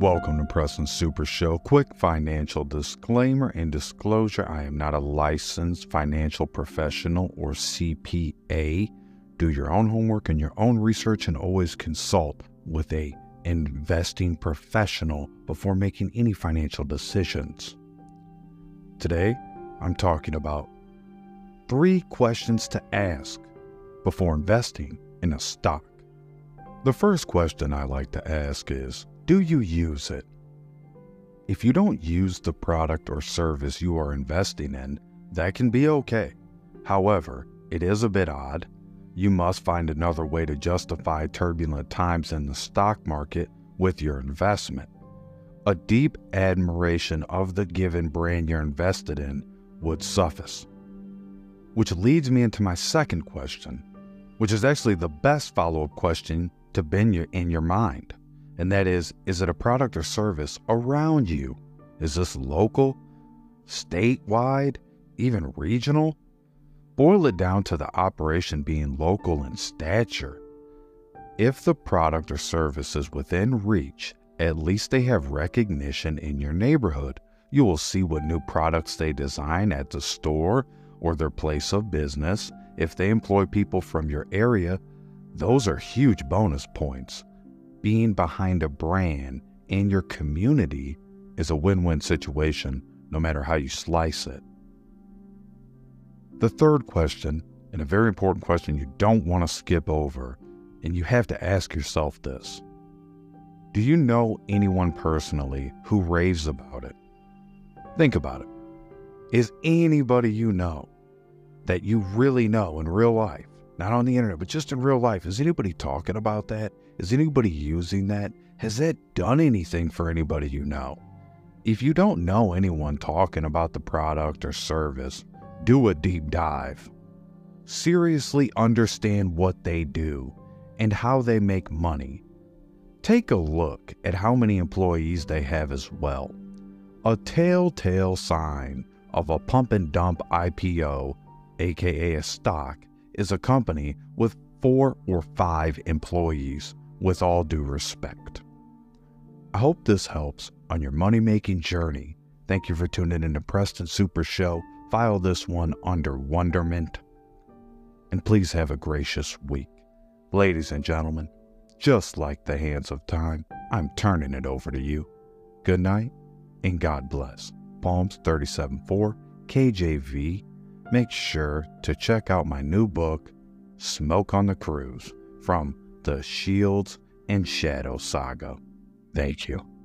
Welcome to Preston Super Show. Quick financial disclaimer and disclosure I am not a licensed financial professional or CPA. Do your own homework and your own research and always consult with a investing professional before making any financial decisions. Today, I'm talking about three questions to ask before investing in a stock. The first question I like to ask is do you use it? If you don't use the product or service you are investing in, that can be okay. However, it is a bit odd. You must find another way to justify turbulent times in the stock market with your investment. A deep admiration of the given brand you're invested in would suffice. Which leads me into my second question, which is actually the best follow up question to be in your mind and that is is it a product or service around you? Is this local, statewide, even regional? Boil it down to the operation being local in stature. If the product or service is within reach, at least they have recognition in your neighborhood. You will see what new products they design at the store or their place of business. If they employ people from your area, those are huge bonus points being behind a brand in your community is a win win situation, no matter how you slice it. The third question, and a very important question you don't want to skip over, and you have to ask yourself this Do you know anyone personally who raves about it? Think about it. Is anybody you know that you really know in real life not on the internet, but just in real life. Is anybody talking about that? Is anybody using that? Has that done anything for anybody you know? If you don't know anyone talking about the product or service, do a deep dive. Seriously understand what they do and how they make money. Take a look at how many employees they have as well. A telltale sign of a pump and dump IPO, aka a stock, is a company with four or five employees, with all due respect. I hope this helps on your money making journey. Thank you for tuning in to Preston Super Show. File this one under wonderment. And please have a gracious week. Ladies and gentlemen, just like the hands of time, I'm turning it over to you. Good night and God bless. Psalms 37 4, KJV make sure to check out my new book, Smoke on the Cruise, from the Shields and Shadow Saga. Thank you.